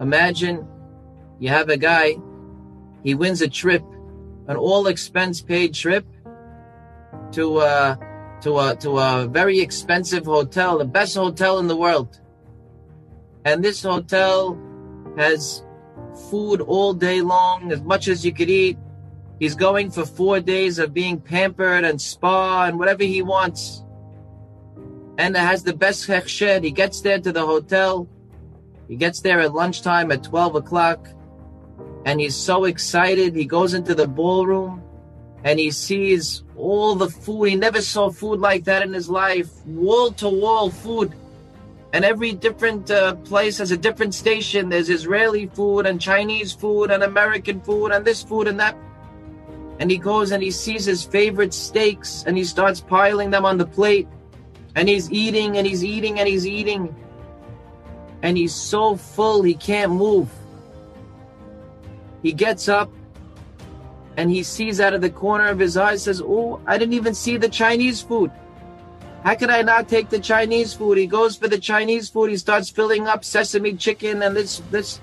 Imagine you have a guy, he wins a trip, an all expense paid trip to uh to a to a very expensive hotel, the best hotel in the world. And this hotel has food all day long, as much as you could eat. He's going for four days of being pampered and spa and whatever he wants. And it has the best hechsher. He gets there to the hotel. He gets there at lunchtime at 12 o'clock. And he's so excited. He goes into the ballroom and he sees all the food. He never saw food like that in his life. Wall to wall food. And every different uh, place has a different station. There's Israeli food and Chinese food and American food and this food and that. And he goes and he sees his favorite steaks and he starts piling them on the plate. And he's eating and he's eating and he's eating. And he's so full he can't move. He gets up and he sees out of the corner of his eye, says, Oh, I didn't even see the Chinese food. How could I not take the Chinese food? He goes for the Chinese food. He starts filling up sesame chicken and this, this.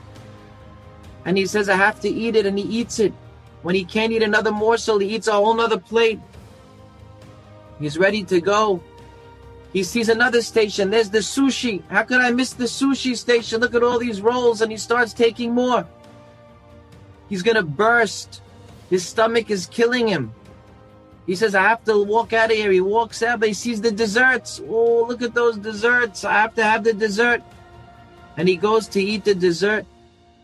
And he says, I have to eat it. And he eats it. When he can't eat another morsel, he eats a whole nother plate. He's ready to go. He sees another station. There's the sushi. How could I miss the sushi station? Look at all these rolls. And he starts taking more. He's going to burst. His stomach is killing him. He says, I have to walk out of here. He walks out, but he sees the desserts. Oh, look at those desserts. I have to have the dessert. And he goes to eat the dessert,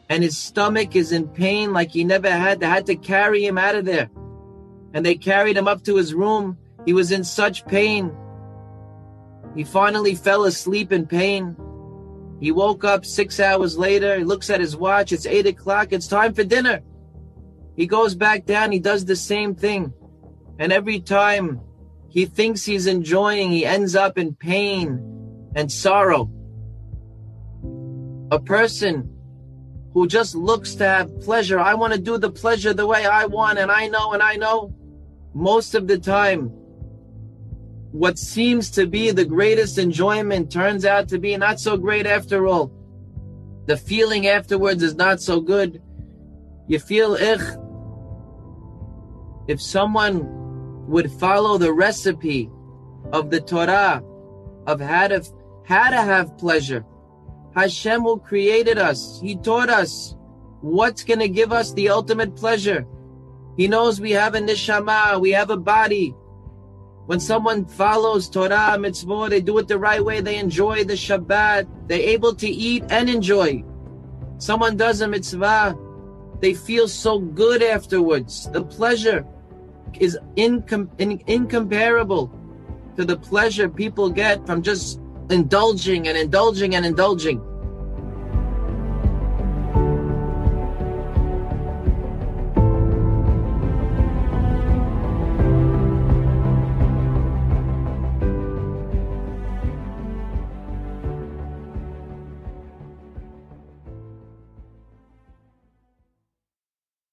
and his stomach is in pain like he never had. They had to carry him out of there. And they carried him up to his room. He was in such pain. He finally fell asleep in pain. He woke up six hours later. He looks at his watch. It's eight o'clock. It's time for dinner. He goes back down. He does the same thing. And every time he thinks he's enjoying, he ends up in pain and sorrow. A person who just looks to have pleasure. I want to do the pleasure the way I want, and I know, and I know. Most of the time, what seems to be the greatest enjoyment turns out to be not so great after all. The feeling afterwards is not so good. You feel ich. If someone would follow the recipe of the Torah of how to how to have pleasure, Hashem who created us, He taught us what's going to give us the ultimate pleasure. He knows we have a neshama, we have a body. When someone follows Torah, mitzvah, they do it the right way, they enjoy the Shabbat, they're able to eat and enjoy. Someone does a mitzvah, they feel so good afterwards. The pleasure is incom- in- incomparable to the pleasure people get from just indulging and indulging and indulging.